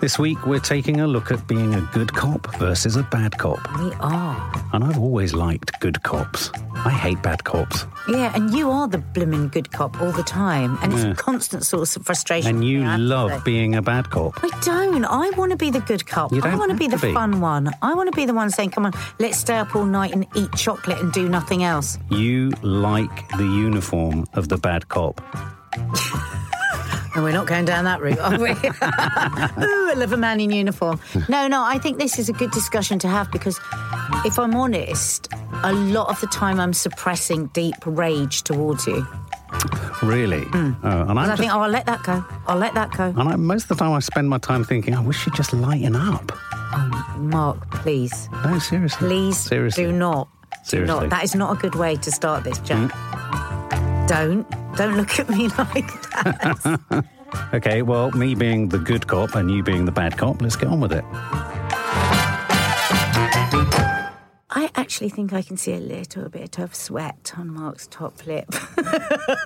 This week we're taking a look at being a good cop versus a bad cop. We are. And I've always liked good cops. I hate bad cops. Yeah, and you are the blooming good cop all the time. And it's a constant source of frustration. And you love being a bad cop. I don't. I want to be the good cop. You I don't I want to be the to be. fun one. I want to be the one saying, come on, let's stay up all night and eat chocolate and do nothing else. You like the uniform of the bad cop. And we're not going down that route, are we? Ooh, I love a man in uniform. No, no, I think this is a good discussion to have because if I'm honest, a lot of the time I'm suppressing deep rage towards you. Really? Oh, and I'm. I just, think, oh, I'll let that go. I'll let that go. and I, most of the time I spend my time thinking, I wish you'd just lighten up. Mark, please. No, seriously. Please Seriously. do not. Seriously. Hmm? not. That is not a good way to start this, Jack. Don't. Don't look at me like that. Okay, well, me being the good cop and you being the bad cop, let's get on with it. I actually think I can see a little bit of sweat on Mark's top lip.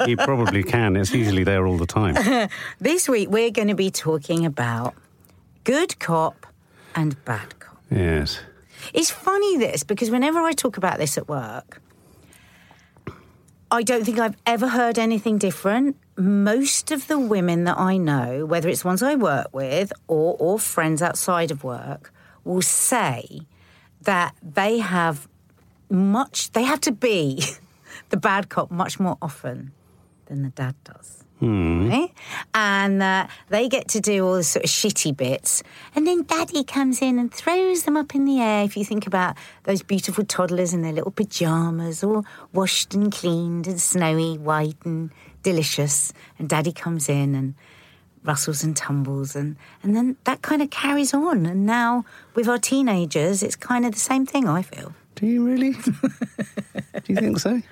You probably can. It's usually there all the time. this week, we're going to be talking about good cop and bad cop. Yes. It's funny this because whenever I talk about this at work, I don't think I've ever heard anything different. Most of the women that I know, whether it's ones I work with or, or friends outside of work, will say that they have much, they have to be the bad cop much more often than the dad does. Right? And uh, they get to do all the sort of shitty bits. And then daddy comes in and throws them up in the air. If you think about those beautiful toddlers in their little pajamas, all washed and cleaned and snowy, white and delicious. And daddy comes in and rustles and tumbles. And, and then that kind of carries on. And now with our teenagers, it's kind of the same thing, I feel. Do you really? Do you think so?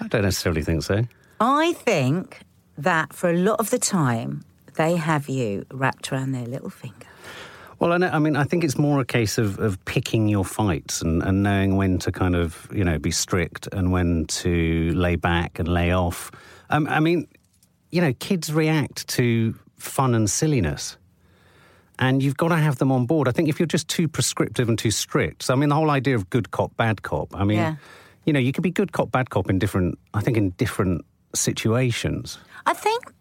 I don't necessarily think so. I think that for a lot of the time, they have you wrapped around their little finger. Well, I, know, I mean, I think it's more a case of, of picking your fights and, and knowing when to kind of, you know, be strict and when to lay back and lay off. Um, I mean, you know, kids react to fun and silliness. And you've got to have them on board. I think if you're just too prescriptive and too strict, so I mean, the whole idea of good cop, bad cop, I mean, Yeah. you know, you could be good cop, bad cop in different, I think, in different situations. I think,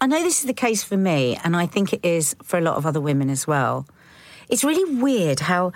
I know this is the case for me, and I think it is for a lot of other women as well. It's really weird how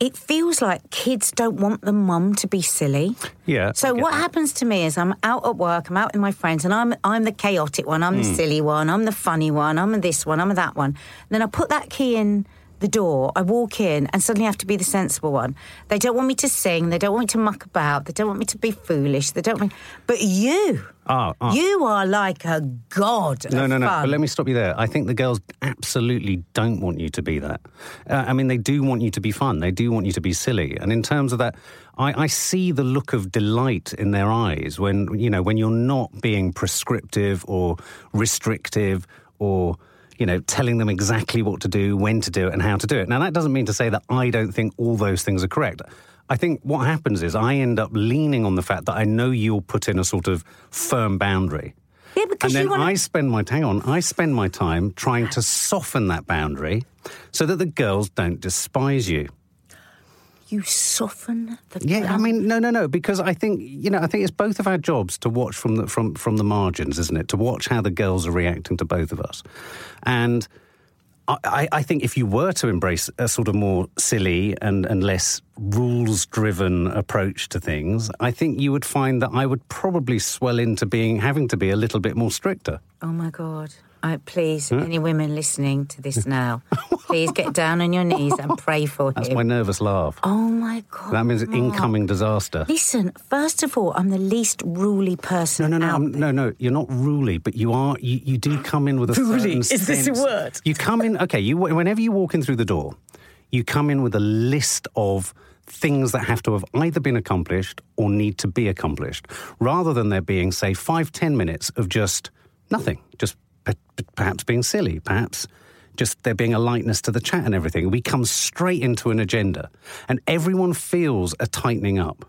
it feels like kids don't want the mum to be silly. Yeah. So what that. happens to me is I'm out at work, I'm out with my friends, and I'm I'm the chaotic one, I'm Hmm. the silly one, I'm the funny one, I'm this one, I'm that one. then I put that key in the door, I walk in, and suddenly I have to be the sensible one. They don't want me to sing, they don't want me to muck about, they don't want me to be foolish, they don't want Me, But you, Ah, ah. you are like a god. No, no, no. fun. But let me stop you there. I think the girls absolutely don't want you to be that. Uh, I mean, they do want you to be fun. They do want you to be silly. And in terms of that, I, I see the look of delight in their eyes when you know when you're not being prescriptive or restrictive or you know telling them exactly what to do, when to do it, and how to do it. Now, that doesn't mean to say that I don't think all those things are correct. I think what happens is I end up leaning on the fact that I know you'll put in a sort of firm boundary. Yeah, because And then want I spend my hang on, I spend my time trying to soften that boundary so that the girls don't despise you. you soften the Yeah, I mean, no, no, no, because I think you know, I think it's both of our jobs to watch from the from from the margins, isn't it? To watch how the girls are reacting to both of us, and. I, I think if you were to embrace a sort of more silly and, and less rules driven approach to things, I think you would find that I would probably swell into being having to be a little bit more stricter. Oh my God. I, please, any women listening to this now, please get down on your knees and pray for That's him. my nervous laugh. oh my God. That means Mark. incoming disaster. Listen, first of all, I'm the least ruly person. No, no, no, out I'm, there. no, no. You're not ruly, but you are. You, you do come in with a Ruly? Is this a word? You come in. Okay, you whenever you walk in through the door, you come in with a list of things that have to have either been accomplished or need to be accomplished, rather than there being, say, five, ten minutes of just nothing, just Uh, perhaps being silly, perhaps just there being a lightness to the chat and everything. We come straight into an agenda, and everyone feels a tightening up.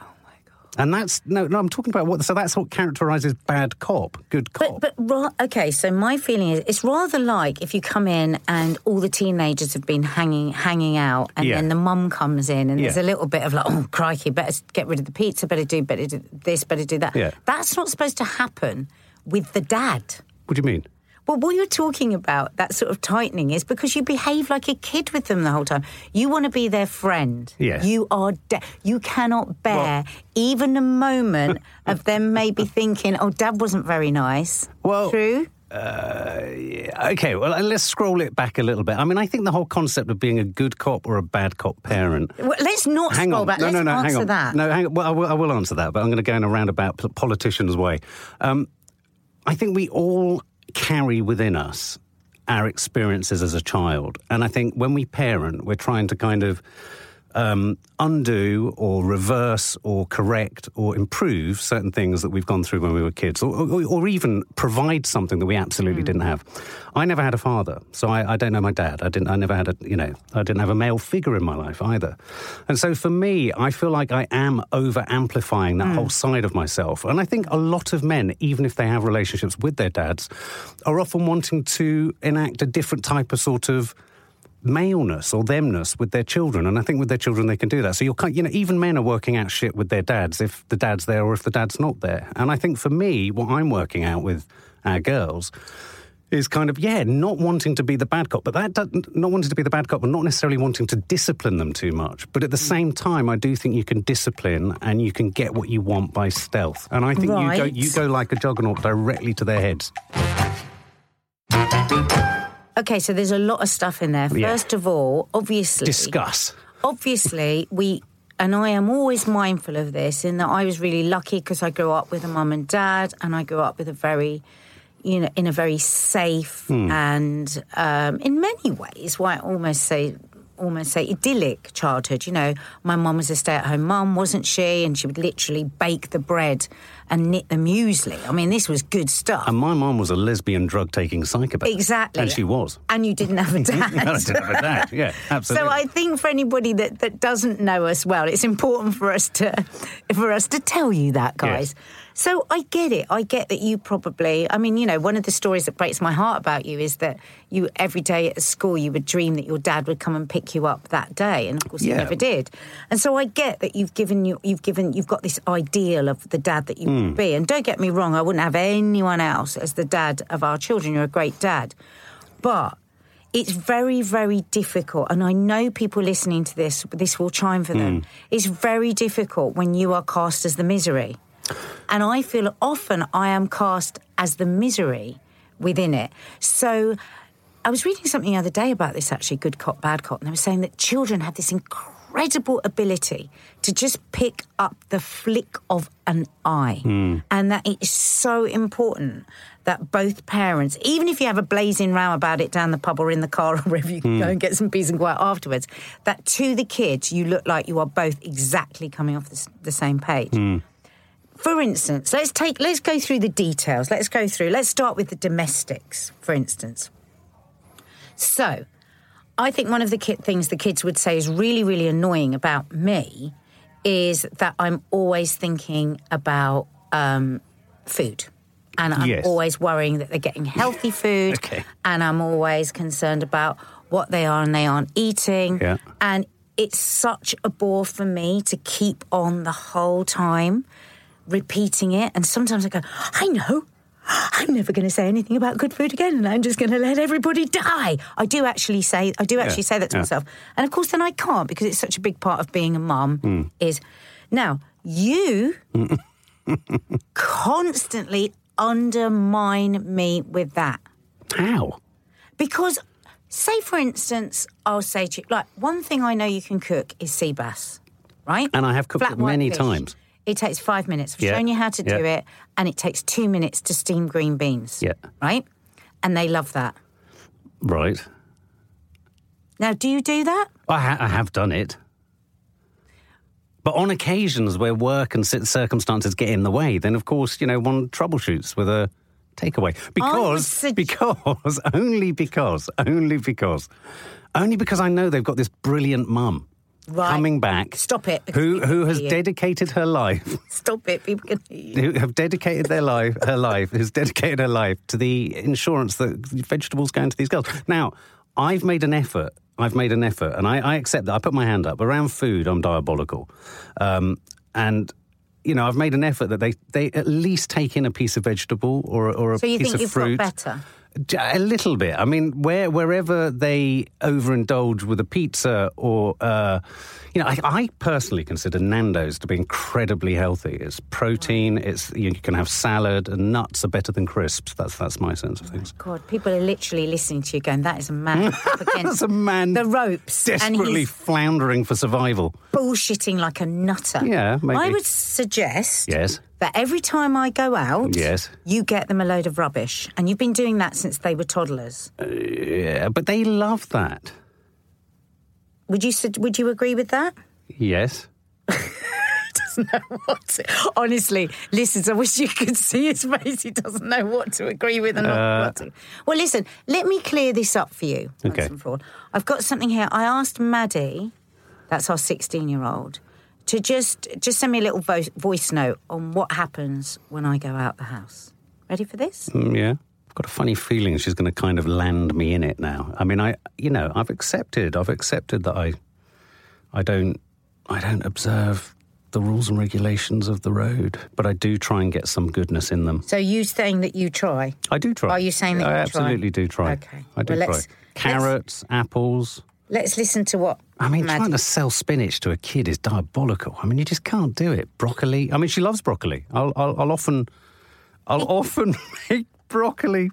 Oh my god! And that's no, no. I'm talking about what. So that's what characterises bad cop, good cop. But, but ra- okay, so my feeling is it's rather like if you come in and all the teenagers have been hanging hanging out, and Yeah. then the mum comes in and there's a little bit of like, oh crikey, better get rid of the pizza, better do, better do this, better do that. Yeah. That's not supposed to happen with the dad. what do you mean? Well, what you're talking about, that sort of tightening, is because you behave like a kid with them the whole time. You want to be their friend. Yes. You are. De- you cannot bear even a moment of them maybe thinking, "Oh, Dad wasn't very nice." Well- true. Okay, well, let's scroll it back a little bit. I mean, I think the whole concept of being a good cop or a bad cop parent. Well, let's not Hang scroll on, back. no, let's no, no, answer hang on. that. No, hang on. Well, I will, I will answer that, but I'm going to go in a roundabout politician's way. Um, I think we all carry within us our experiences as a child, and I think when we parent, we're trying to kind of um, undo or reverse or correct or improve certain things that we've gone through when we were kids, or, or, or even provide something that we absolutely didn't have. I never had a father, so I, I don't know my dad. I didn't. I never had a you know. I didn't have a male figure in my life either, and so for me, I feel like I am over amplifying that whole side of myself. And I think a lot of men, even if they have relationships with their dads, are often wanting to enact a different type of sort of maleness or themness with their children, and I think with their children they can do that. So you're, kind- you know, even men are working out shit with their dads if the dad's there or if the dad's not there. And I think for me, what I'm working out with our girls is kind of yeah, not wanting to be the bad cop, but that doesn't, wanting to be the bad cop, but not necessarily wanting to discipline them too much. But at the mm. same time, I do think you can discipline and you can get what you want by stealth. And I think you go you go like a juggernaut directly to their heads. Okay, so there's a lot of stuff in there. Yeah. First of all, obviously, Discuss. obviously we and I am always mindful of this in that I was really lucky because I grew up with a mum and dad and I grew up with a very you know in a very safe and um, in many ways why I almost say almost say idyllic childhood you know my mum was a stay-at-home mum wasn't she and she would literally bake the bread and knit the muesli I mean this was good stuff And my mom was a lesbian drug taking psychopath. Exactly. And she was. and you didn't have a dad no, I didn't have a dad. Yeah, absolutely. So I think for anybody that, that doesn't know us well, it's important for us to for us to tell you that, guys. So I get it. I get that you probably. I mean, you know, one of the stories that breaks my heart about you is that you every day at school you would dream that your dad would come and pick you up that day, and of course he never did. And so I get that you've given you you've given you've got this ideal of the dad that you Hmm. would be. And don't get me wrong, I wouldn't have anyone else as the dad of our children. You're a great dad, but it's very, very difficult. And I know people listening to this, this will chime for them. It's very difficult when you are cast as the misery. And I feel often I am cast as the misery within it. So I was reading something the other day about this actually, good cop, bad cop, and they were saying that children have this incredible ability to just pick up the flick of an eye. Hmm. And that it is so important that both parents, even if you have a blazing row about it down the pub or in the car or wherever you can go and get some peace and quiet afterwards, that to the kids you look like you are both exactly coming off the, the same page. Hmm. For instance, let's take let's go through the details. Let's go through. Let's start with the domestics, for instance. So, I think one of the ki- things the kids would say is really, really annoying about me is that I'm always thinking about um, food. And I'm Yes. always worrying that they're getting healthy food. Okay. And I'm always concerned about what they are and they aren't eating. Yeah. And it's such a bore for me to keep on the whole time repeating it. And sometimes I go, I know. I'm never going to say anything about good food again, and I'm just going to let everybody die. I do actually say, I do actually say that to yeah. myself, and of course, then I can't because it's such a big part of being a mum. Hmm. Is now you constantly undermine me with that How? because, say for instance, I'll say to you, like one thing I know you can cook is sea bass, right? And I have cooked Flat it many fish. times. It takes five minutes. I've Yeah, shown you how to do it, and it takes two minutes to steam green beans. Yeah. Right? And they love that. Right. Now, do you do that? I, ha- I have done it. But on occasions where work and circumstances get in the way, then of course, you know, one troubleshoots with a takeaway. Because, because, only because, only because, only because I know they've got this brilliant mum Right. coming back. Stop it, Who, who has dedicated her life Stop it. People can hear you. who have dedicated their life, her life, who's dedicated her life to the insurance that vegetables go into these girls. Now, I've made an effort. I've made an effort, and I, I accept that. I put my hand up. Around food, I'm diabolical, um, and you know, I've made an effort that they they at least take in a piece of vegetable or or a So you piece think of you've fruit. got better? A little bit. I mean, where wherever they overindulge with a pizza or, uh, you know, I, I personally consider Nando's to be incredibly healthy. It's protein. It's you can have salad and nuts are better than crisps. That's that's my sense of things. God, people are literally listening to you going, that is a man That's a man the ropes. and desperately floundering for survival. bullshitting like a nutter. Yeah, maybe. I would suggest Yes. That every time I go out, Yes. you get them a load of rubbish. And you've been doing that since they were toddlers. Uh, yeah, but they love that. Would you would you agree with that? Yes. doesn't know what to. Honestly, listeners, I wish you could see his face. He doesn't know what to agree with and not uh, what to. Well, listen, let me clear this up for you. Okay. for. I've got something here. I asked Maddie, that's our 16 year old, to just just send me a little vo- voice note on what happens when I go out the house. Ready for this? Mm, yeah. I've got a funny feeling she's going to kind of land me in it now. I mean, I, you know, I've accepted, I've accepted that I, I don't, I don't observe the rules and regulations of the road, but I do try and get some goodness in them. So you saying that you try? I do try. Are you saying that I you try? absolutely do try. Okay. I do Well, try. let's- Carrots, apples. Let's listen to what. I mean, Maddie- trying to sell spinach to a kid is diabolical. I mean, you just can't do it. Broccoli. I mean, she loves broccoli. I'll, I'll, I'll often, I'll often make broccoli.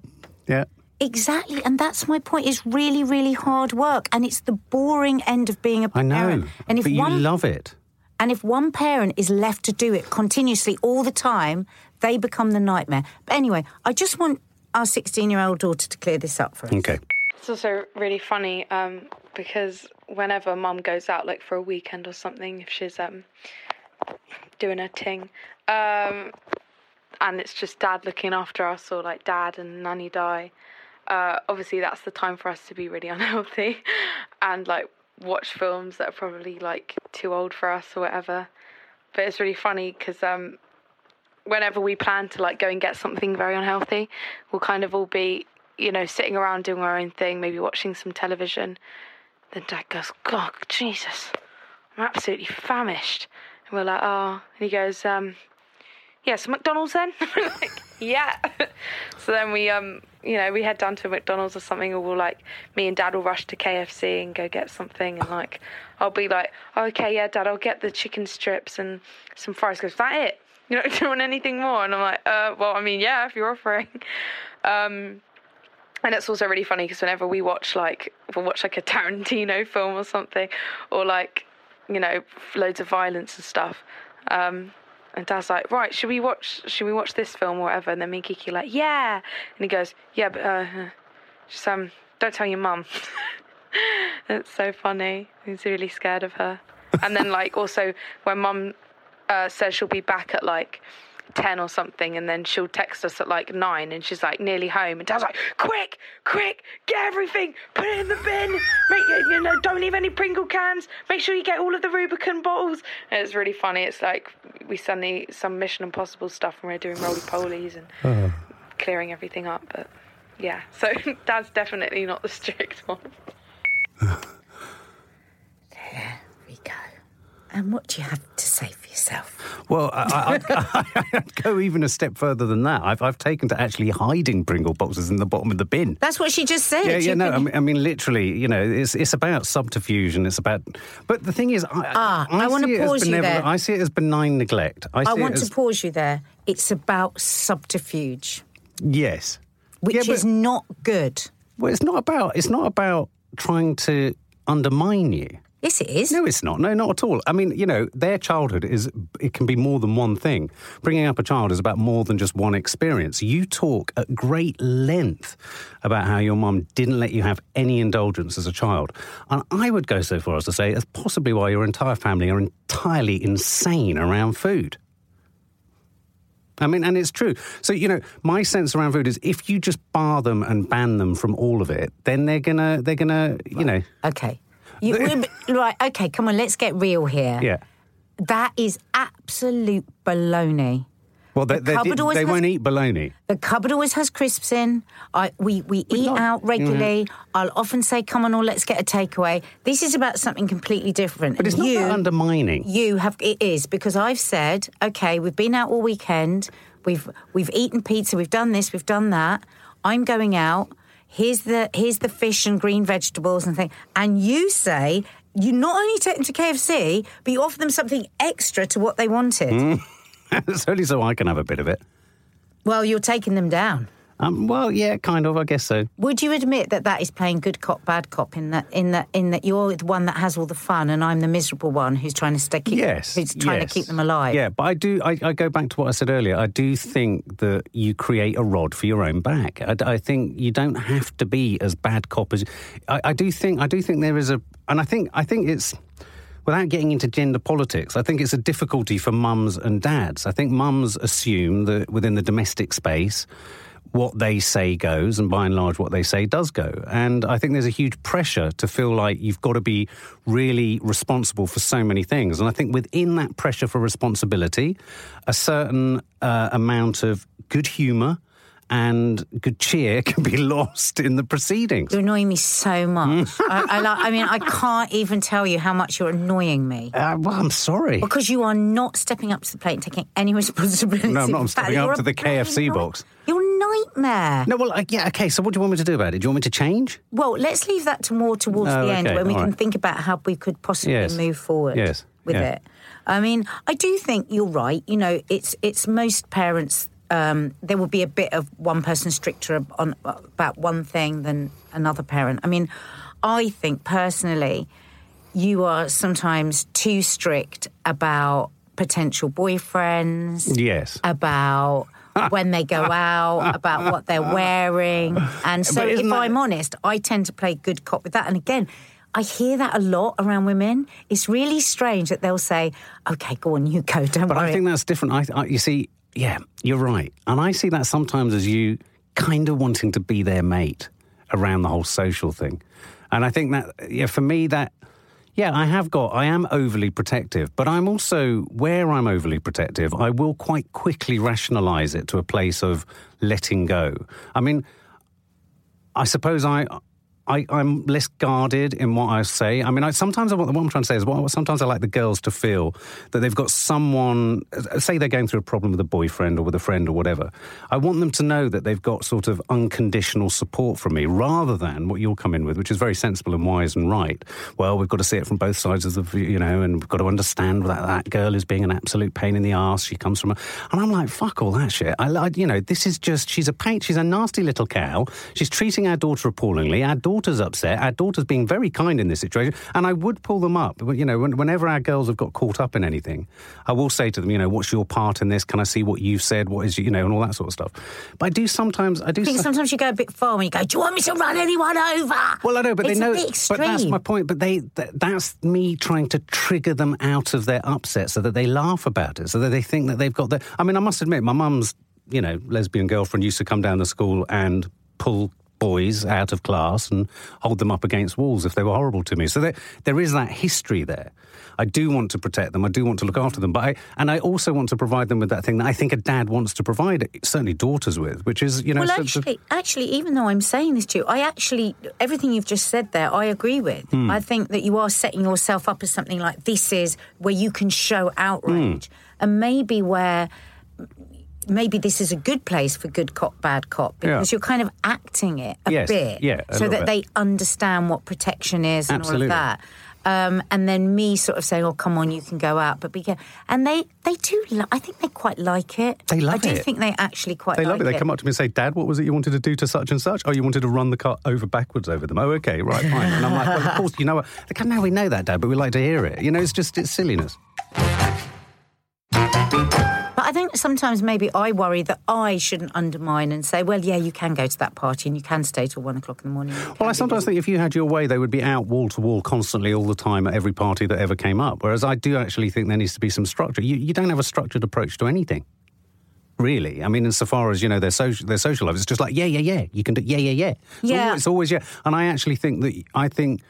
Yeah. Exactly, and that's my point. It's really, really hard work, and it's the boring end of being a parent. I know. And if but you one love it. and if one parent is left to do it continuously all the time, they become the nightmare. But anyway, I just want our sixteen-year-old daughter to clear this up for us. Okay. It's also really funny um, because whenever mum goes out, like for a weekend or something, if she's um, doing her ting, um, and it's just dad looking after us, or like dad and nanny die, uh, obviously that's the time for us to be really unhealthy and like watch films that are probably like too old for us or whatever. But it's really funny because um, whenever we plan to like go and get something very unhealthy, we'll kind of all be, you know, sitting around doing our own thing, maybe watching some television. Then Dad goes, God, Jesus, I'm absolutely famished. And we're like, oh. And he goes, um, yeah, so McDonald's then? Like, yeah. so then we, um, you know, we head down to McDonald's or something, or we'll like, me and Dad will rush to KFC and go get something, and like, I'll be like, okay, yeah, Dad, I'll get the chicken strips and some fries. He Goes, that it? You know, do you want anything more? And I'm like, uh, well, I mean, yeah, if you're offering. Um, and it's also really funny because whenever we watch like we'll watch like a Tarantino film or something, or like you know loads of violence and stuff, um, and Dad's like, right, should we watch should we watch this film or whatever? And then me and Kiki are like, yeah, and he goes, yeah, but uh, just um, don't tell your mum. it's so funny. He's really scared of her. And then like also when mum uh, says she'll be back at like 10 or something and then she'll text us at like 9 and she's like nearly home. And dad's like quick quick get everything put it in the bin. Make you know don't leave any pringle cans. Make sure you get all of the rubicon bottles. And it's really funny. It's like we suddenly some mission impossible stuff and we're doing roly polies and uh-huh. clearing everything up but yeah. So dad's definitely not the strict one There we go. And what do you have to say for yourself? Well, I, I, I'd go even a step further than that. I've, I've taken to actually hiding Pringle boxes in the bottom of the bin. That's what she just said. Yeah, You yeah, no. I mean, I mean, literally, you know, it's it's about subterfuge and it's about. But the thing is, I, Ah, I wanna see it pause you there. I see it as benign neglect. I, see I want as, to pause you there. It's about subterfuge, Yes, which Yeah, but- is not good. Well, it's not about it's not about trying to undermine you. Yes, it is. No, it's not. No, not at all. I mean, you know, their childhood is, it can be more than one thing. Bringing up a child is about more than just one experience. You talk at great length about how your mum didn't let you have any indulgence as a child. And I would go so far as to say that's possibly why your entire family are entirely insane around food. I mean, and it's true. So, you know, my sense around food is if you just bar them and ban them from all of it, then they're gonna, they're gonna, you know. Okay. You, right, okay, come on, let's get real here. Yeah. That is absolute baloney. Well, they, The they, they has- won't eat bologna. The cupboard always has crisps in. I, we we eat not- out mm-hmm. regularly. I'll often say, "Come on, or let's get a takeaway." This is about something completely different. But it's And not you, undermining. You have it is because I've said, "Okay, we've been out all weekend. We've we've eaten pizza. We've done this. We've done that. I'm going out. Here's the here's the fish and green vegetables and thing." And you say. You not only take them to KFC, but you offer them something extra to what they wanted. Mm. it's only so I can have a bit of it. Well, you're taking them down. Um, well, yeah, kind of. I guess so. Would you admit that that is playing good cop, bad cop in that in that in that you're the one that has all the fun and I'm the miserable one who's trying to stay keep, Yes, who's trying yes. to keep them alive? Yeah, but I do. I, I go back to what I said earlier. I do think that you create a rod for your own back. I, I think you don't have to be as bad cop as. I, I do think. I do think there is a, and I think. I think it's. Without getting into gender politics, I think it's a difficulty for mums and dads. I think mums assume that within the domestic space, what they say goes, and by and large, what they say does go. And I think there's a huge pressure to feel like you've got to be really responsible for so many things. And I think within that pressure for responsibility, a certain uh, amount of good humour and good cheer can be lost in the proceedings. You're annoying me so much. I, I, like, I mean, I can't even tell you how much you're annoying me. Uh, well, I'm sorry. Because you are not stepping up to the plate and taking any responsibility. No, I'm not. I'm stepping up to the KFC box. You're nightmare. No, well, uh, yeah, okay. So, what do you want me to do about it? Do you want me to change? Well, let's leave that to more towards Oh, the end okay, when we all can right. think about how we could possibly Yes. move forward Yes, with yeah. it. I mean, I do think you're right. You know, it's it's most parents. Um, there will be a bit of one person stricter on about one thing than another parent. I mean, I think personally, you are sometimes too strict about potential boyfriends Yes. about when they go out, about what they're wearing. And so, if that- I'm honest, I tend to play good cop with that. And again, I hear that a lot around women. It's really strange that they'll say, okay, go on, you go, don't But worry. I think that's different. I, I, you see, yeah, you're right. And I see that sometimes as you kind of wanting to be their mate around the whole social thing. And I think that, yeah, for me, that, yeah, I have got, I am overly protective, but I'm also, where I'm overly protective, I will quite quickly rationalize it to a place of letting go. I mean, I suppose I. I, I'm less guarded in what I say. I mean, I, sometimes I, want- what I'm trying to say is, sometimes I like the girls to feel that they've got someone. Say they're going through a problem with a boyfriend or with a friend or whatever. I want them to know that they've got sort of unconditional support from me, rather than what you'll come in with, which is very sensible and wise and right. Well, we've got to see it from both sides of the, you know, and we've got to understand that that girl is being an absolute pain in the ass. She comes from, a, and I'm like, fuck all that shit. I, like, you know, this is just she's a pain. She's a nasty little cow. She's treating our daughter appallingly. Our daughter's upset. Our daughter's being very kind in this situation, and I would pull them up. You know, whenever our girls have got caught up in anything, I will say to them, you know, what's your part in this? Can I see what you've said? What is, you know, and all that sort of stuff. But I do sometimes, I do. I think some- sometimes you go a bit far when you go, do you want me to run anyone over? well, I know, but it's they know. a bit But that's my point. But they, th- that's me trying to trigger them out of their upset, so that they laugh about it, so that they think that they've got the. I mean, I must admit, my mum's, you know, lesbian girlfriend used to come down to school and pull boys out of class and hold them up against walls if they were horrible to me. So there, there is that history there. I do want to protect them. I do want to look after them, but I and I also want to provide them with that thing that I think a dad wants to provide certainly daughters with, which is you know. Well, sort of- actually, actually, even though I'm saying this to you, I actually everything you've just said there, I agree with. Hmm. I think that you are setting yourself up as something like this is where you can show outrage, Hmm. and maybe where maybe this is a good place for good cop, bad cop because Yeah. you're kind of acting it a Yes, bit, yeah, a so that bit. they understand what protection is and all of that. Um, and then me sort of saying, "Oh, come on, you can go out," but be careful. And they, they do. Li- I think they quite like it. They love I do it. think they actually quite. They like love it. They it. come up to me and say, Dad, what was it you wanted to do to such and such? Oh, you wanted to run the car over backwards over them. Oh, okay, right, fine. And I'm like, well, of course, you know what? They come, no, we know that, Dad, but we like to hear it. You know, it's just, it's silliness. But I think sometimes maybe I worry that I shouldn't undermine and say, "Well, yeah, you can go to that party and you can stay till one o'clock in the morning." Well, I sometimes think if you had your way, they would be out wall to wall constantly all the time at every party that ever came up. Whereas I do actually think there needs to be some structure. You, you don't have a structured approach to anything. Really, I mean, insofar as you know their social their social life, it's just like yeah, yeah, yeah. You can do yeah, yeah, yeah. It's Yeah. always, it's always yeah. And I actually think that I think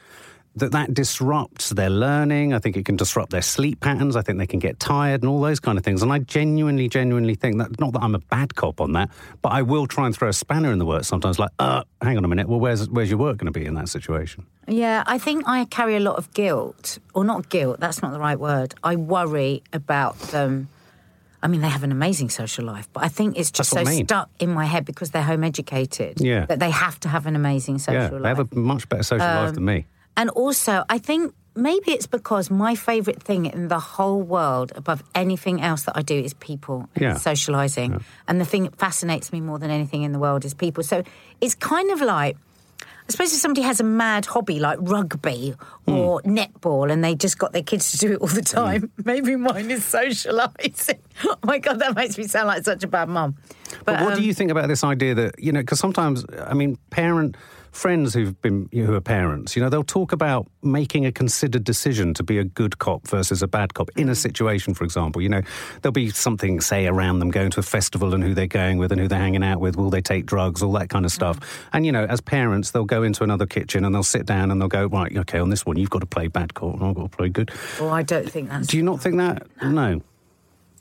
that that disrupts their learning. I think it can disrupt their sleep patterns. I think they can get tired and all those kind of things. And I genuinely, genuinely think that not that I'm a bad cop on that, but I will try and throw a spanner in the works sometimes. Like, uh, hang on a minute. Well, where's where's your work going to be in that situation? Yeah, I think I carry a lot of guilt, or not guilt. That's not the right word. I worry about them. I mean, they have an amazing social life, but I think it's just so I mean. stuck in my head because they're home educated. Yeah. that they have to have an amazing social Yeah, life. they have a much better social life than me. And also, I think maybe it's because my favourite thing in the whole world, above anything else that I do, is people, Yeah. socialising. And the thing that fascinates me more than anything in the world is people. So it's kind of like, I suppose if somebody has a mad hobby like rugby or netball and they just got their kids to do it all the time, maybe mine is socialising. oh my God, that makes me sound like such a bad mum. But what um, do you think about this idea that you know? Because sometimes, I mean, parent friends who've been who are parents, you know, they'll talk about making a considered decision to be a good cop versus a bad cop in a mm-hmm. situation. For example, you know, there'll be something say around them going to a festival and who they're going with and who they're hanging out with. Will they take drugs? All that kind of stuff. Mm-hmm. And you know, as parents, they'll go into another kitchen and they'll sit down and they'll go, right, okay, on this one, you've got to play bad cop and I've got to play good. Oh, I don't think that's. Do you not think that? No.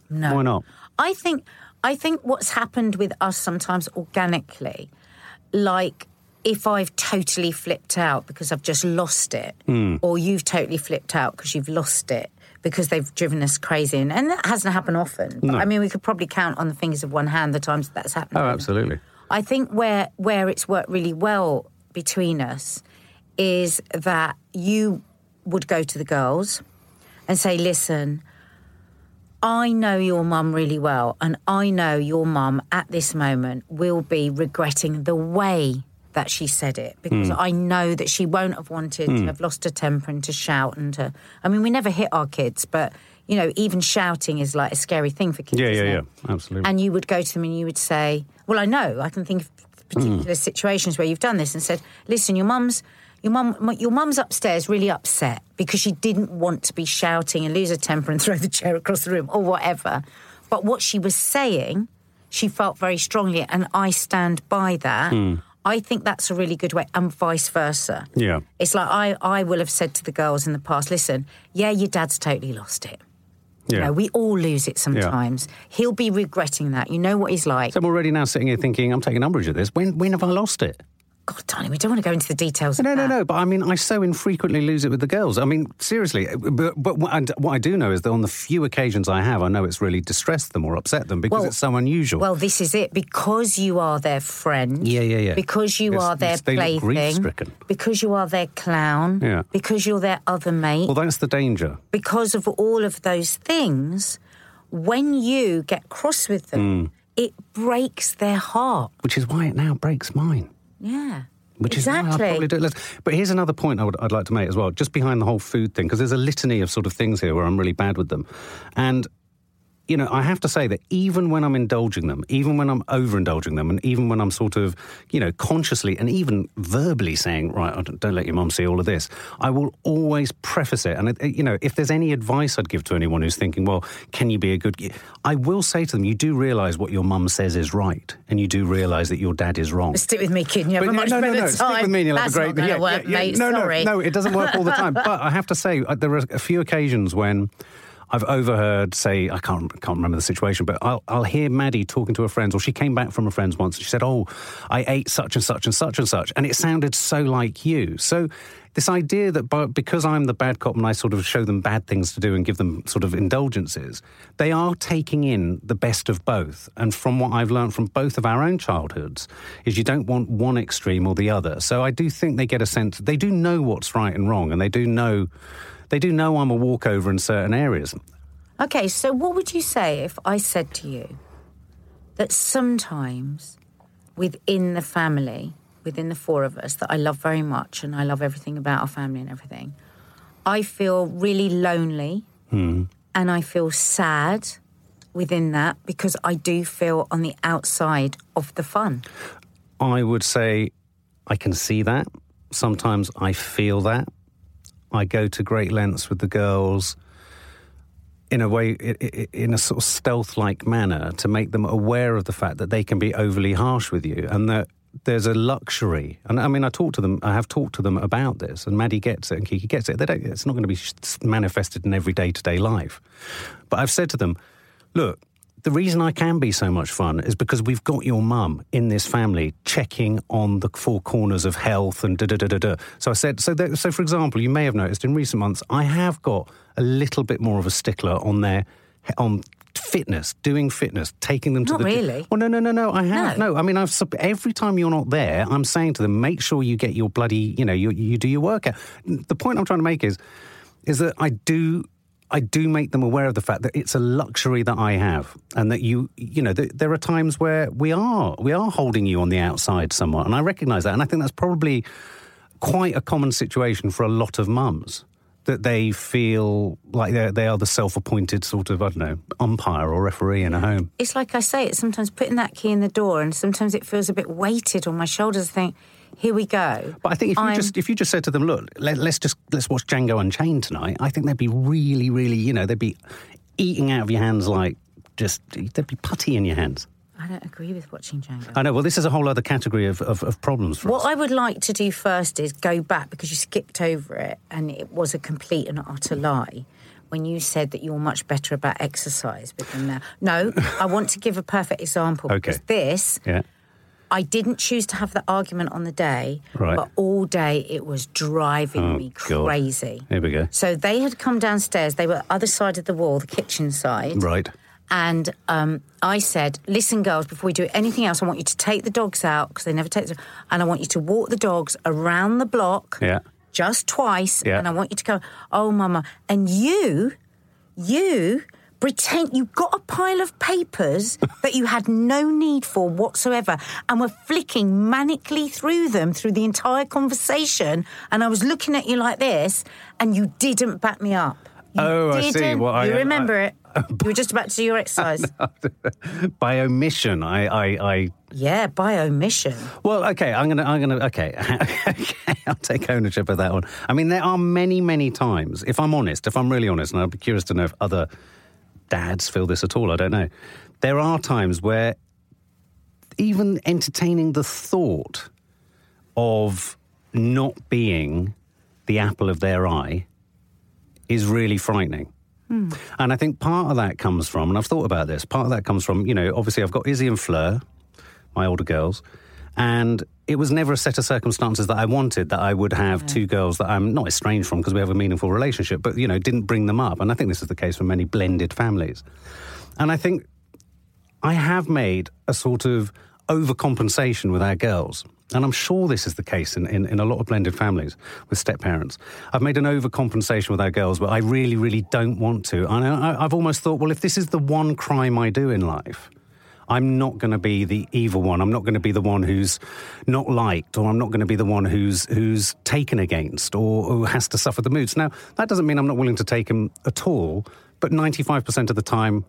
No. Why not? I think I think what's happened with us sometimes organically, like if I've totally flipped out because I've just lost it, Hmm. or you've totally flipped out because you've lost it because they've driven us crazy, and, and that hasn't happened often. But, No. I mean, we could probably count on the fingers of one hand the times that's happened. Oh, absolutely. I think where where it's worked really well between us is that you would go to the girls and say, "Listen, I know your mum really well, and I know your mum at this moment will be regretting the way that she said it because Hmm. I know that she won't have wanted to hmm. have lost her temper and to shout and to. I mean, we never hit our kids, but you know, even shouting is like a scary thing for kids. Yeah, yeah, isn't yeah. it? Absolutely. And you would go to them and you would say, "Well, I know. I can think of particular hmm. situations where you've done this and said, listen, your mum's." Your mum, your mum's upstairs, really upset because she didn't want to be shouting and lose her temper and throw the chair across the room or whatever. But what she was saying, she felt very strongly, and I stand by that. Hmm. I think that's a really good way, and vice versa. yeah. It's like I, I will have said to the girls in the past, listen, yeah, your dad's totally lost it. Yeah. You know, we all lose it sometimes. He'll be regretting that. You know what he's like. So I'm already now sitting here thinking, I'm taking umbrage at this. When when have I lost it? God, darling, we don't want to go into the details. of No, no, that. no. But I mean, I so infrequently lose it with the girls. I mean, seriously. But, but what, I, what I do know is that on the few occasions I have, I know it's really distressed them or upset them because Well- it's so unusual. Well, this is it. Because you are their friend. Yeah, yeah, yeah. Because you It's- are their it's- they look plaything. Because you are their clown. Yeah. Because you're their other mate. well, that's the danger. because of all of those things, when you get cross with them, Hmm. it breaks their heart. Which is why it now breaks mine. Yeah. Which exactly. is why I probably do it less. But here's another point I would, I'd like to make as well, just behind the whole food thing, because there's a litany of sort of things here where I'm really bad with them. And, you know, I have to say that even when I'm indulging them, even when I'm overindulging them, and even when I'm sort of, you know, consciously and even verbally saying, right, don't, let your mum see all of this, I will always preface it. And, it, you know, if there's any advice I'd give to anyone who's thinking, well, can you be a good... I will say to them, you do realise what your mum says is right, and you do realise that your dad is wrong. Stick with me, kid. You have a But much no, no, no, time. Stick with me and you'll That's have a great not yeah, work, yeah, yeah. mate. No, Sorry. no, no, it doesn't work all the time. but I have to say, uh, there are a few occasions when I've overheard say I can't can't remember the situation, but I'll I'll hear Maddie talking to her friends, or she came back from her friends once and she said, "Oh, I ate such and such and such and such," and it sounded so like you. So this idea that by, because I'm the bad cop and I sort of show them bad things to do and give them sort of indulgences, they are taking in the best of both. And from what I've learned from both of our own childhoods, is you don't want one extreme or the other. So I do think they get a sense they do know what's right and wrong, and they do know they do know I'm a walkover in certain areas. Okay, so what would you say if I said to you that sometimes within the family, within the four of us that I love very much and I love everything about our family and everything, I feel really lonely hmm. and I feel sad within that because I do feel on the outside of the fun. I would say I can see that. Sometimes I feel that. I go to great lengths with the girls in a way, in a sort of stealth like manner to make them aware of the fact that they can be overly harsh with you and that there's a luxury. And I mean, I talk to them, I have talked to them about this, and Maddie gets it and Kiki gets it. They don't, it's not going to be manifested in every day to day life. But I've said to them, look, the reason I can be so much fun is because we've got your mum in this family checking on the four corners of health and da da da da da. So I said, so that, so for example, you may have noticed in recent months I have got a little bit more of a stickler on their on fitness, doing fitness, taking them to Not the gym. really. Well, no, no, no, no. I have No. no. I mean, I've every time you're not there, I'm saying to them, make sure you get your bloody, you know, you you do your workout. The point I'm trying to make is, is that I do. I do make them aware of the fact that it's a luxury that I have, and that you, you know, that there are times where we are we are holding you on the outside somewhat, and I recognise that, and I think that's probably quite a common situation for a lot of mums that they feel like they they are the self-appointed sort of I don't know umpire or referee in a home. It's like I say, it's sometimes putting that key in the door and sometimes it feels a bit weighted on my shoulders. I think, here we go. But I think if you I'm- just if you just said to them, look, let, let's just let's watch Django Unchained tonight, I think they'd be really, really, you know, they'd be eating out of your hands like just they'd be putty in your hands. I don't agree with watching Django. I know. Well, this is a whole other category of, of, of problems for What us. I would like to do first is go back because you skipped over it and it was a complete and utter lie when you said that you're much better about exercise with them now. No, I want to give a perfect example Okay. because this, Yeah. I didn't choose to have the argument on the day, Right. but all day it was driving Oh, me God. crazy. Here we go. So they had come downstairs, they were other side of the wall, the kitchen side. Right. And um, I said, listen, girls, before we do anything else, I want you to take the dogs out because they never take the And I want you to walk the dogs around the block Yeah. just twice. Yeah. And I want you to go, oh, mama. And you, you pretend you got a pile of papers that you had no need for whatsoever and were flicking manically through them through the entire conversation. And I was looking at you like this and you didn't back me up. You Oh, I see. Well, I- you uh, I- remember it. You were just about to do your exercise. By omission, I, I, I Yeah, by omission. Well, okay, I'm gonna, I'm gonna, okay, okay, I'll take ownership of that one. I mean, there are many, many times, if I'm honest, if I'm really honest, and I'd be curious to know if other dads feel this at all. I don't know. There are times where even entertaining the thought of not being the apple of their eye is really frightening. Hmm. And I think part of that comes from, and I've thought about this, part of that comes from, you know, obviously I've got Izzy and Fleur, my older girls, and it was never a set of circumstances that I wanted that I would have two girls that I'm not estranged from because we have a meaningful relationship, but, you know, didn't bring them up. And I think this is the case for many blended families. And I think I have made a sort of overcompensation with our girls. And I'm sure this is the case in, in, in a lot of blended families with step parents. I've made an overcompensation with our girls, but I really, really don't want to. And I, I've almost thought, well, if this is the one crime I do in life, I'm not going to be the evil one. I'm not going to be the one who's not liked, or I'm not going to be the one who's who's taken against, or who has to suffer the moods. Now, that doesn't mean I'm not willing to take them at all, but 95% of the time,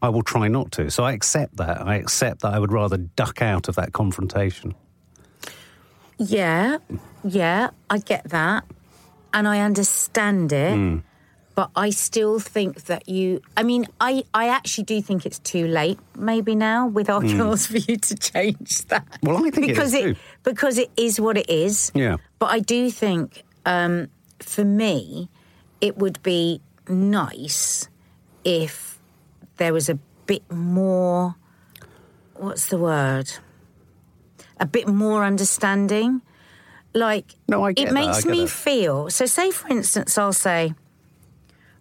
I will try not to. So I accept that. I accept that I would rather duck out of that confrontation. Yeah, yeah, I get that. And I understand it. Hmm. But I still think that you, I mean, I, I actually do think it's too late, maybe now, with our girls for you to change that. Well, I think it because is it, because it is what it is. Yeah. But I do think, um, for me, it would be nice if there was a bit more. What's the word? A bit more understanding. Like, No, I get it that, makes get me that. feel. So, say for instance, I'll say,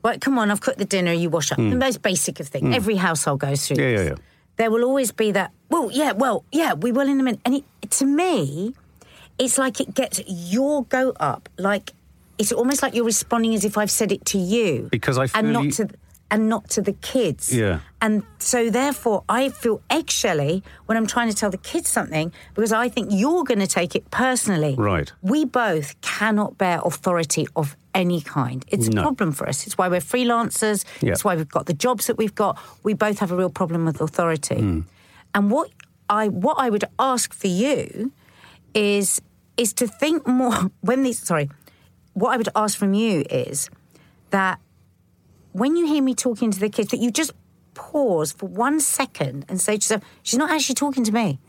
"Right, come on, I've cooked the dinner. You wash up." The most basic of things. Every household goes through. Hmm. Yeah, this yeah, yeah. there will always be that, well, yeah, well, yeah, we will in a minute. And it, to me, it's like it gets your go up. Like, it's almost like you're responding as if I've said it to you. Because I And not to. And not to the kids. Yeah. And so, therefore, I feel eggshelly when I'm trying to tell the kids something because I think you're going to take it personally. Right. We both cannot bear authority of any kind. It's a No. problem for us. It's why we're freelancers. Yeah. It's why we've got the jobs that we've got. We both have a real problem with authority. Hmm. And what I what I would ask for you is is to think more when these sorry, what I would ask from you is that when you hear me talking to the kids, that you just pause for one second and say to yourself, she's not actually talking to me.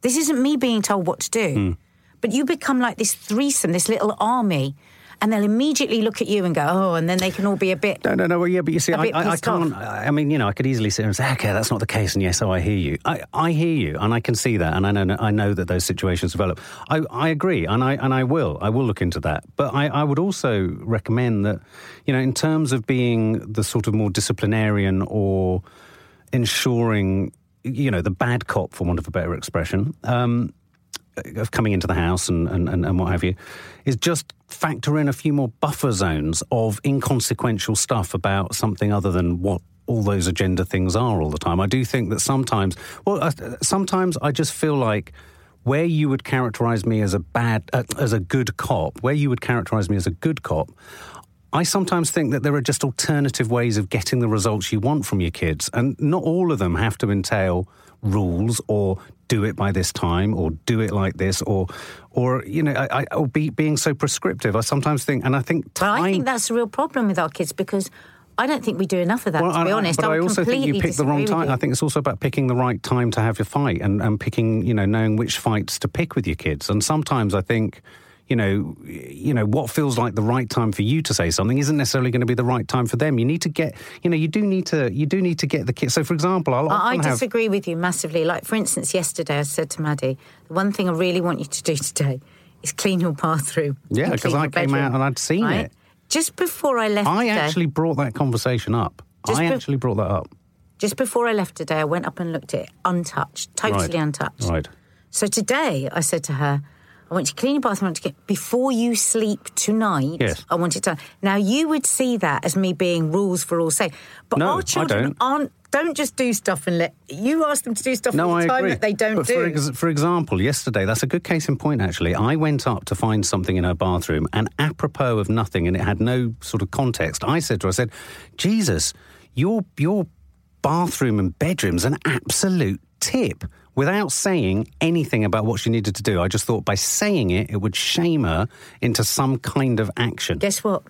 This isn't me being told what to do. But you become like this threesome, this little army, and they'll immediately look at you and go, oh, and then they can all be a bit. No, no, no. Well, yeah, but you see, I, I, I can't. off. I mean, you know, I could easily sit and say, okay, that's not the case, and yes, oh, I hear you. I, I hear you, and I can see that, and I know, I know that those situations develop. I, I agree, and I, and I will, I will look into that. But I, I would also recommend that, you know, in terms of being the sort of more disciplinarian or ensuring, you know, the bad cop, for want of a better expression. Um, of coming into the house and, and, and, what have you, is just factor in a few more buffer zones of inconsequential stuff about something other than what all those agenda things are all the time. I do think that sometimes, well, sometimes I just feel like where you would characterize me as a bad, uh, as a good cop, where you would characterize me as a good cop, I sometimes think that there are just alternative ways of getting the results you want from your kids, and not all of them have to entail rules or do it by this time or do it like this or or you know I, I, or be, being so prescriptive. I sometimes think, and I think But time. I think that's a real problem with our kids because I don't think we do enough of that, Well, to be I- honest. But I, would also think you picked the wrong time. I think it's also about picking the right time to have your fight and, and picking, you know, knowing which fights to pick with your kids. And sometimes I think, you know, you know what feels like the right time for you to say something isn't necessarily going to be the right time for them. You need to get, you know, you do need to, you do need to get the kids. So, for example, I'll I, I often have. disagree with you massively. Like, for instance, yesterday I said to Maddie, the one thing I really want you to do today is clean your bathroom. Yeah, because I came bedroom, out and I'd seen right? it. Just before I left I today, actually brought that conversation up. I be- actually brought that up. just before I left today, I went up and looked at it, untouched, totally Right. untouched. Right. So today I said to her, I want you to clean your bathroom I want to get before you sleep tonight. Yes. I want it done. Now you would see that as me being rules for all sake. But No, our children don't. aren't don't just do stuff and let you ask them to do stuff No, all the I time agree. that they don't but do. For, ex- for example, yesterday, that's a good case in point, actually. I went up to find something in her bathroom, and apropos of nothing, and it had no sort of context, I said to her, I said, Jesus, your, your bathroom and bedroom's an absolute tip. Without saying anything about what she needed to do, I just thought by saying it, it would shame her into some kind of action. Guess what?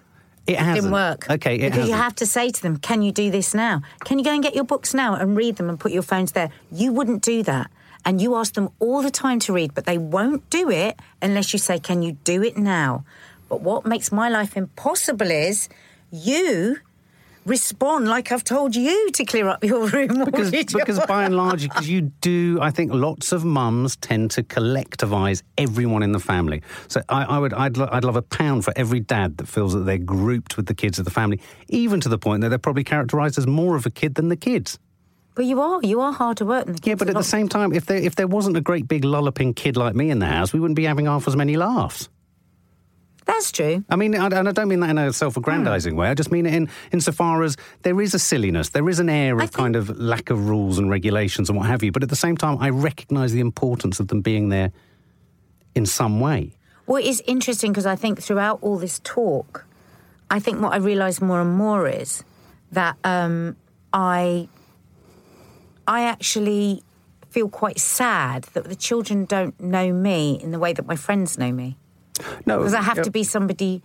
it hasn't. didn't work. Okay, it because you hasn't. have to say to them, "Can you do this now? Can you go and get your books now and read them and put your phones there?" You wouldn't do that, and you ask them all the time to read, but they won't do it unless you say, "Can you do it now?" But what makes my life impossible is you respond like I've told you to clear up your room. because because by and large, because you do, I think lots of mums tend to collectivise everyone in the family. So I, I would, I'd, lo- I'd love a pound for every dad that feels that they're grouped with the kids of the family, even to the point that they're probably characterised as more of a kid than the kids. But you are, you are hard to work. And the kids. Yeah, but at the same time, if there if there wasn't a great big lolloping kid like me in the house, we wouldn't be having half as many laughs. That's true. I mean, and I don't mean that in a self-aggrandizing way. I just mean it in insofar as there is a silliness, there is an air of think- kind of lack of rules and regulations and what have you. But at the same time, I recognise the importance of them being there in some way. Well, it is interesting because I think throughout all this talk, I think what I realise more and more is that um, I, I actually feel quite sad that the children don't know me in the way that my friends know me No, because I have to be somebody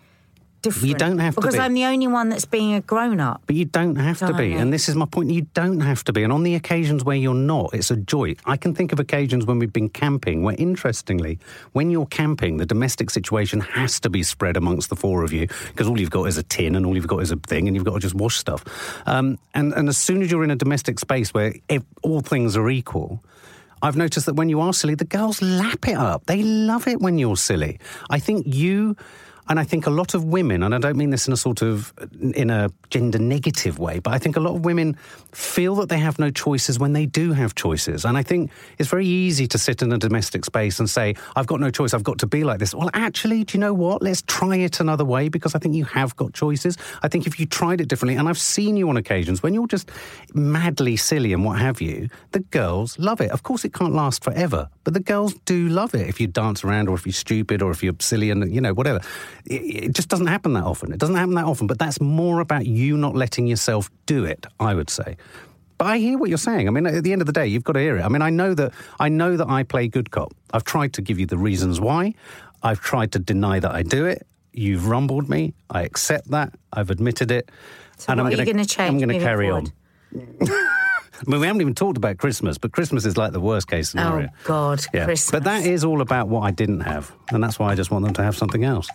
different. You don't have to because be. I'm the only one that's being a grown up. But you don't have to be. And this is my point. You don't have to be. And on the occasions where you're not, it's a joy. I can think of occasions when we've been camping where, interestingly, when you're camping, the domestic situation has to be spread amongst the four of you because all you've got is a tin and all you've got is a thing and you've got to just wash stuff. Um, and, and as soon as you're in a domestic space where ev- all things are equal, I've noticed that when you are silly, the girls lap it up. They love it when you're silly. I think you. And I think a lot of women, and I don't mean this in a sort of in a gender negative way, but I think a lot of women feel that they have no choices when they do have choices. And I think it's very easy to sit in a domestic space and say, I've got no choice, I've got to be like this. Well, actually, do you know what? Let's try it another way because I think you have got choices. I think if you tried it differently, and I've seen you on occasions when you're just madly silly and what have you, the girls love it. Of course, it can't last forever, but the girls do love it if you dance around or if you're stupid or if you're silly and, you know, whatever. It, just doesn't happen that often. It doesn't happen that often, but that's more about you not letting yourself do it, I would say. But I hear what you're saying. I mean, at the end of the day, you've got to hear it. I mean, I know that I know that I play good cop. I've tried to give you the reasons why. I've tried to deny that I do it. You've rumbled me. I accept that. I've admitted it. So what are you gonna- gonna change I'm going to carry forward? on. I mean, we haven't even talked about Christmas, but Christmas is like the worst case oh, scenario. Oh God, Yeah. Christmas. But that is all about what I didn't have, and that's why I just want them to have something else.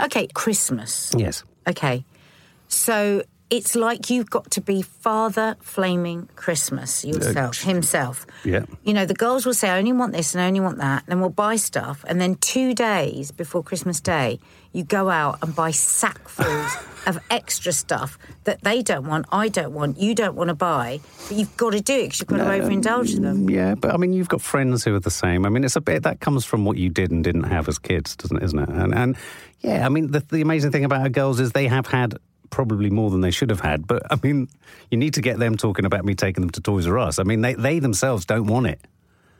Okay. Christmas. Yes. Okay. So it's like you've got to be Father Flaming Christmas yourself, himself. Yeah. You know, the girls will say, I only want this and I only want that. Then we'll buy stuff. And then two days before Christmas Day, you go out and buy sackfuls of extra stuff that they don't want, I don't want, you don't want to buy. But you've got to do it because you've got to overindulge them. Yeah, but I mean, you've got friends who are the same. I mean, it's a bit that comes from what you did and didn't have as kids, doesn't it? Isn't it? And, and yeah, I mean, the, the amazing thing about our girls is they have had probably more than they should have had. But I mean, you need to get them talking about me taking them to Toys R Us. I mean, they, they themselves don't want it.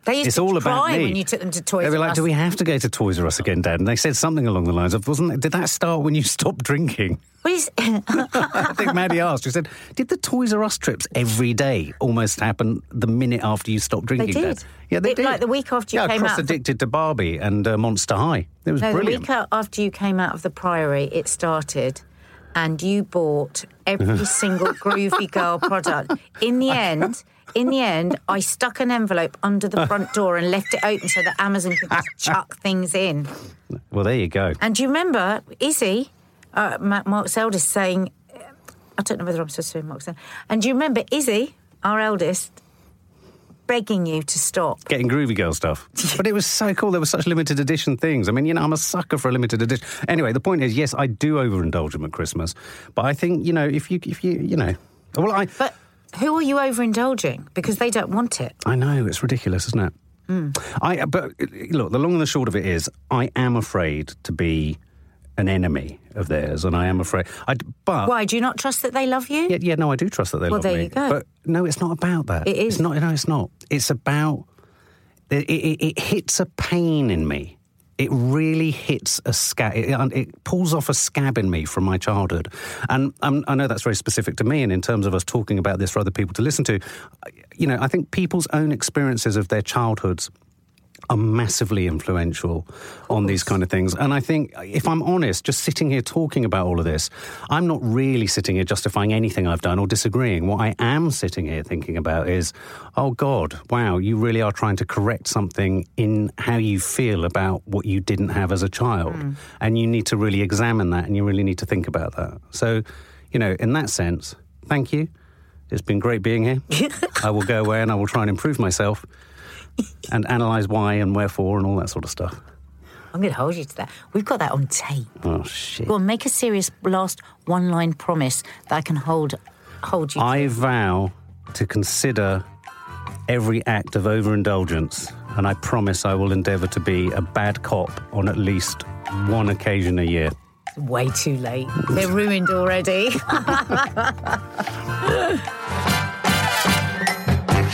They used It's to all about cry me. when you took them to Toys They were R like, Us. "Do we have to go to Toys R Us again, Dad?" And they said something along the lines of, "Wasn't it, did that start when you stopped drinking?" I think Maddie asked. She said, "Did the Toys R Us trips every day almost happen the minute after you stopped drinking?" They Dad? did. Yeah, they It- did. like the week after you yeah, came cross out addicted to Barbie and uh, Monster High. It was No, brilliant. the week after you came out of the Priory, it started, and you bought every single Groovy Girl product. In the end, in the end, I stuck an envelope under the front door and left it open so that Amazon could just chuck things in. well, there you go. And do you remember Izzy, uh, Mark's eldest, saying, I don't know whether I'm supposed to say Mark's eldest. And do you remember Izzy, our eldest, begging you to stop? Getting groovy girl stuff, but it was so cool. There were such limited edition things. I mean, you know, I'm a sucker for a limited edition. Anyway, the point is, yes, I do overindulge them at Christmas, but I think you know, if you, if you, you know, well, I, But who are you overindulging? Because they don't want it. I know it's ridiculous, isn't it? Hmm. I but look, the long and the short of it is, I am afraid to be an enemy of theirs, and I am afraid. I but Why? Do you not trust that they love you? yeah, yeah, no, I do trust that they Well, love there me. you go. But no, it's not about that. It is. It's not. No, it's not. It's about. It, it, it hits a pain in me. It really hits a scab. It, it pulls off a scab in me from my childhood, and um, I know that's very specific to me. And in terms of us talking about this for other people to listen to, you know, I think people's own experiences of their childhoods are massively influential on these kind of things. And I think, if I'm honest, just sitting here talking about all of this, I'm not really sitting here justifying anything I've done or disagreeing. What I am sitting here thinking about is, oh God, wow, you really are trying to correct something in how you feel about what you didn't have as a child. Hmm. And you need to really examine that and you really need to think about that. So, you know, in that sense, thank you. It's been great being here. I will go away and I will try and improve myself and analyse why and wherefore and all that sort of stuff. I'm going to hold you to that. We've got that on tape. Oh shit! Go on, make a serious last one-line promise that I can hold hold you. to. I vow to consider every act of overindulgence, and I promise I will endeavour to be a bad cop on at least one occasion a year. Way too late. They're ruined already.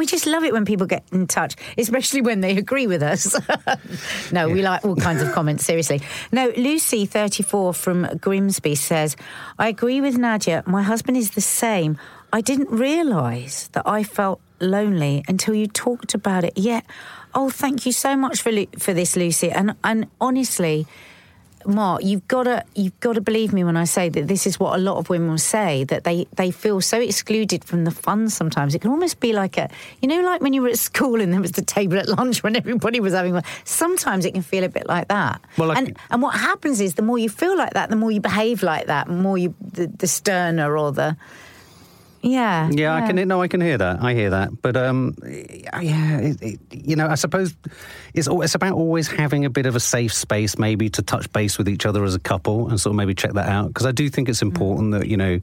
we just love it when people get in touch, especially when they agree with us. no, we like all kinds of comments, seriously. No, Lucy, 34 from Grimsby, says, I agree with Nadia. My husband is the same. I didn't realise that I felt lonely until you talked about it. Yeah. Oh, thank you so much for for this, Lucy. And and honestly, Mark, you've got to you've got to believe me when I say that this is what a lot of women will say that they they feel so excluded from the fun. Sometimes it can almost be like a you know like when you were at school and there was the table at lunch when everybody was having one. Sometimes it can feel a bit like that. Well, like- and and what happens is the more you feel like that, the more you behave like that, the more you the, the sterner or the yeah Yeah, I can. No, I can hear that. I hear that. But um, yeah, it, it, you know, I suppose it's it's about always having a bit of a safe space, maybe to touch base with each other as a couple, and sort of maybe check that out. Because I do think it's important that you know.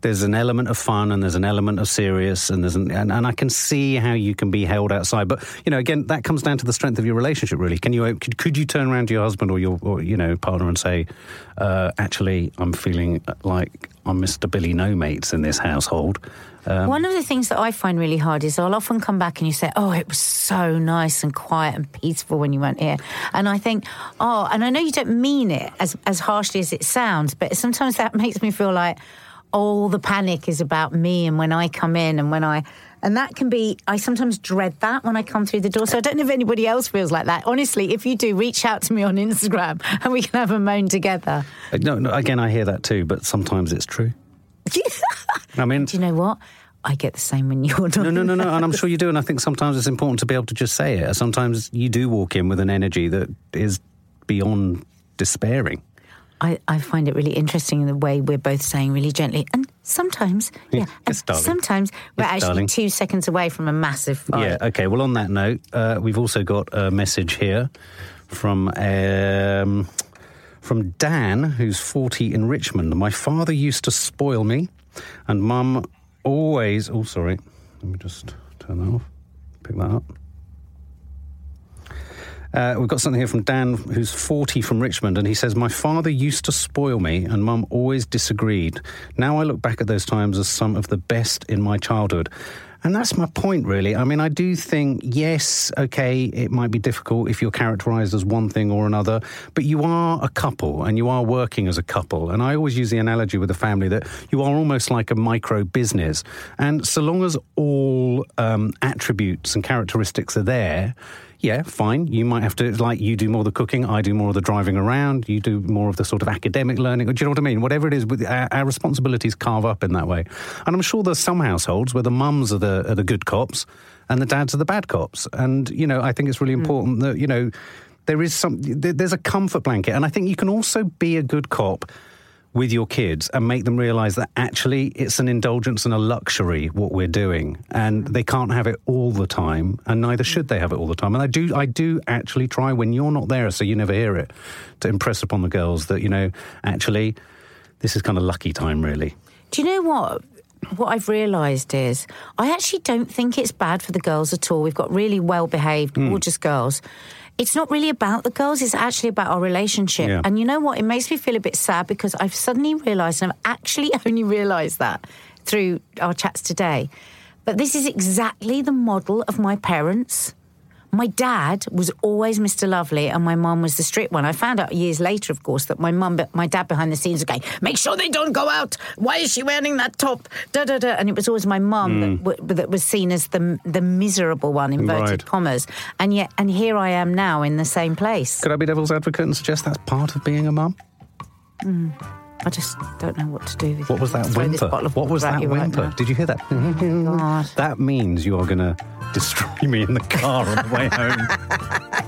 There's an element of fun and there's an element of serious and there's an, and, and I can see how you can be held outside. But you know, again, that comes down to the strength of your relationship. Really, can you could, could you turn around to your husband or your or, you know partner and say, uh, actually, I'm feeling like I'm Mr. Billy No Mates in this household. Um, One of the things that I find really hard is I'll often come back and you say, Oh, it was so nice and quiet and peaceful when you weren't here. And I think, Oh, and I know you don't mean it as, as harshly as it sounds, but sometimes that makes me feel like all the panic is about me and when I come in and when I. And that can be, I sometimes dread that when I come through the door. So I don't know if anybody else feels like that. Honestly, if you do, reach out to me on Instagram and we can have a moan together. Uh, no, no, again, I hear that too, but sometimes it's true. I mean, Do you know what? I get the same when you're not. No, no, no, no. And I'm sure you do. And I think sometimes it's important to be able to just say it. Sometimes you do walk in with an energy that is beyond despairing. I, I find it really interesting in the way we're both saying really gently. And sometimes, yeah, Yes, and sometimes we're Yes, actually darling. two seconds away from a massive fight. Yeah. Okay. Well, on that note, uh, we've also got a message here from um, from Dan, who's 40 in Richmond. My father used to spoil me, and Mum always. Oh, sorry. Let me just turn that off. Pick that up. Uh, we've got something here from Dan, who's 40 from Richmond, and he says, My father used to spoil me, and mum always disagreed. Now I look back at those times as some of the best in my childhood. And that's my point, really. I mean, I do think, yes, okay, it might be difficult if you're characterized as one thing or another, but you are a couple and you are working as a couple. And I always use the analogy with the family that you are almost like a micro business. And so long as all um, attributes and characteristics are there, yeah, fine. You might have to, like, you do more of the cooking, I do more of the driving around, you do more of the sort of academic learning. Do you know what I mean? Whatever it is, with our, our responsibilities carve up in that way. And I'm sure there's some households where the mums are the, are the good cops and the dads are the bad cops. And, you know, I think it's really hmm. important that, you know, there is some, there's a comfort blanket. And I think you can also be a good cop with your kids and make them realize that actually it's an indulgence and a luxury what we're doing and they can't have it all the time and neither should they have it all the time and I do I do actually try when you're not there so you never hear it to impress upon the girls that you know actually this is kind of lucky time really Do you know what? What I've realised is I actually don't think it's bad for the girls at all. We've got really well behaved, Hmm. gorgeous girls. It's not really about the girls, it's actually about our relationship. Yeah. And you know what? It makes me feel a bit sad because I've suddenly realised, and I've actually only realised that through our chats today, but this is exactly the model of my parents. My dad was always Mr. Lovely, and my mum was the strict one. I found out years later, of course, that my mum, my dad behind the scenes was going, "Make sure they don't go out. Why is she wearing that top?" Da da da. And it was always my mum that, hmm. w- that was seen as the the miserable one, inverted Right. commas. And yet, and here I am now in the same place. could I be devil's advocate and suggest that's part of being a mum hmm. I just don't know what to do with this. what was that whimper? what was that you right whimper? Did you hear that? Oh, God. that means you are going to destroy me in the car on the way home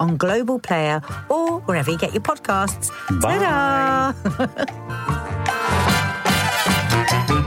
on Global Player or wherever you get your podcasts. Bye. Ta-da!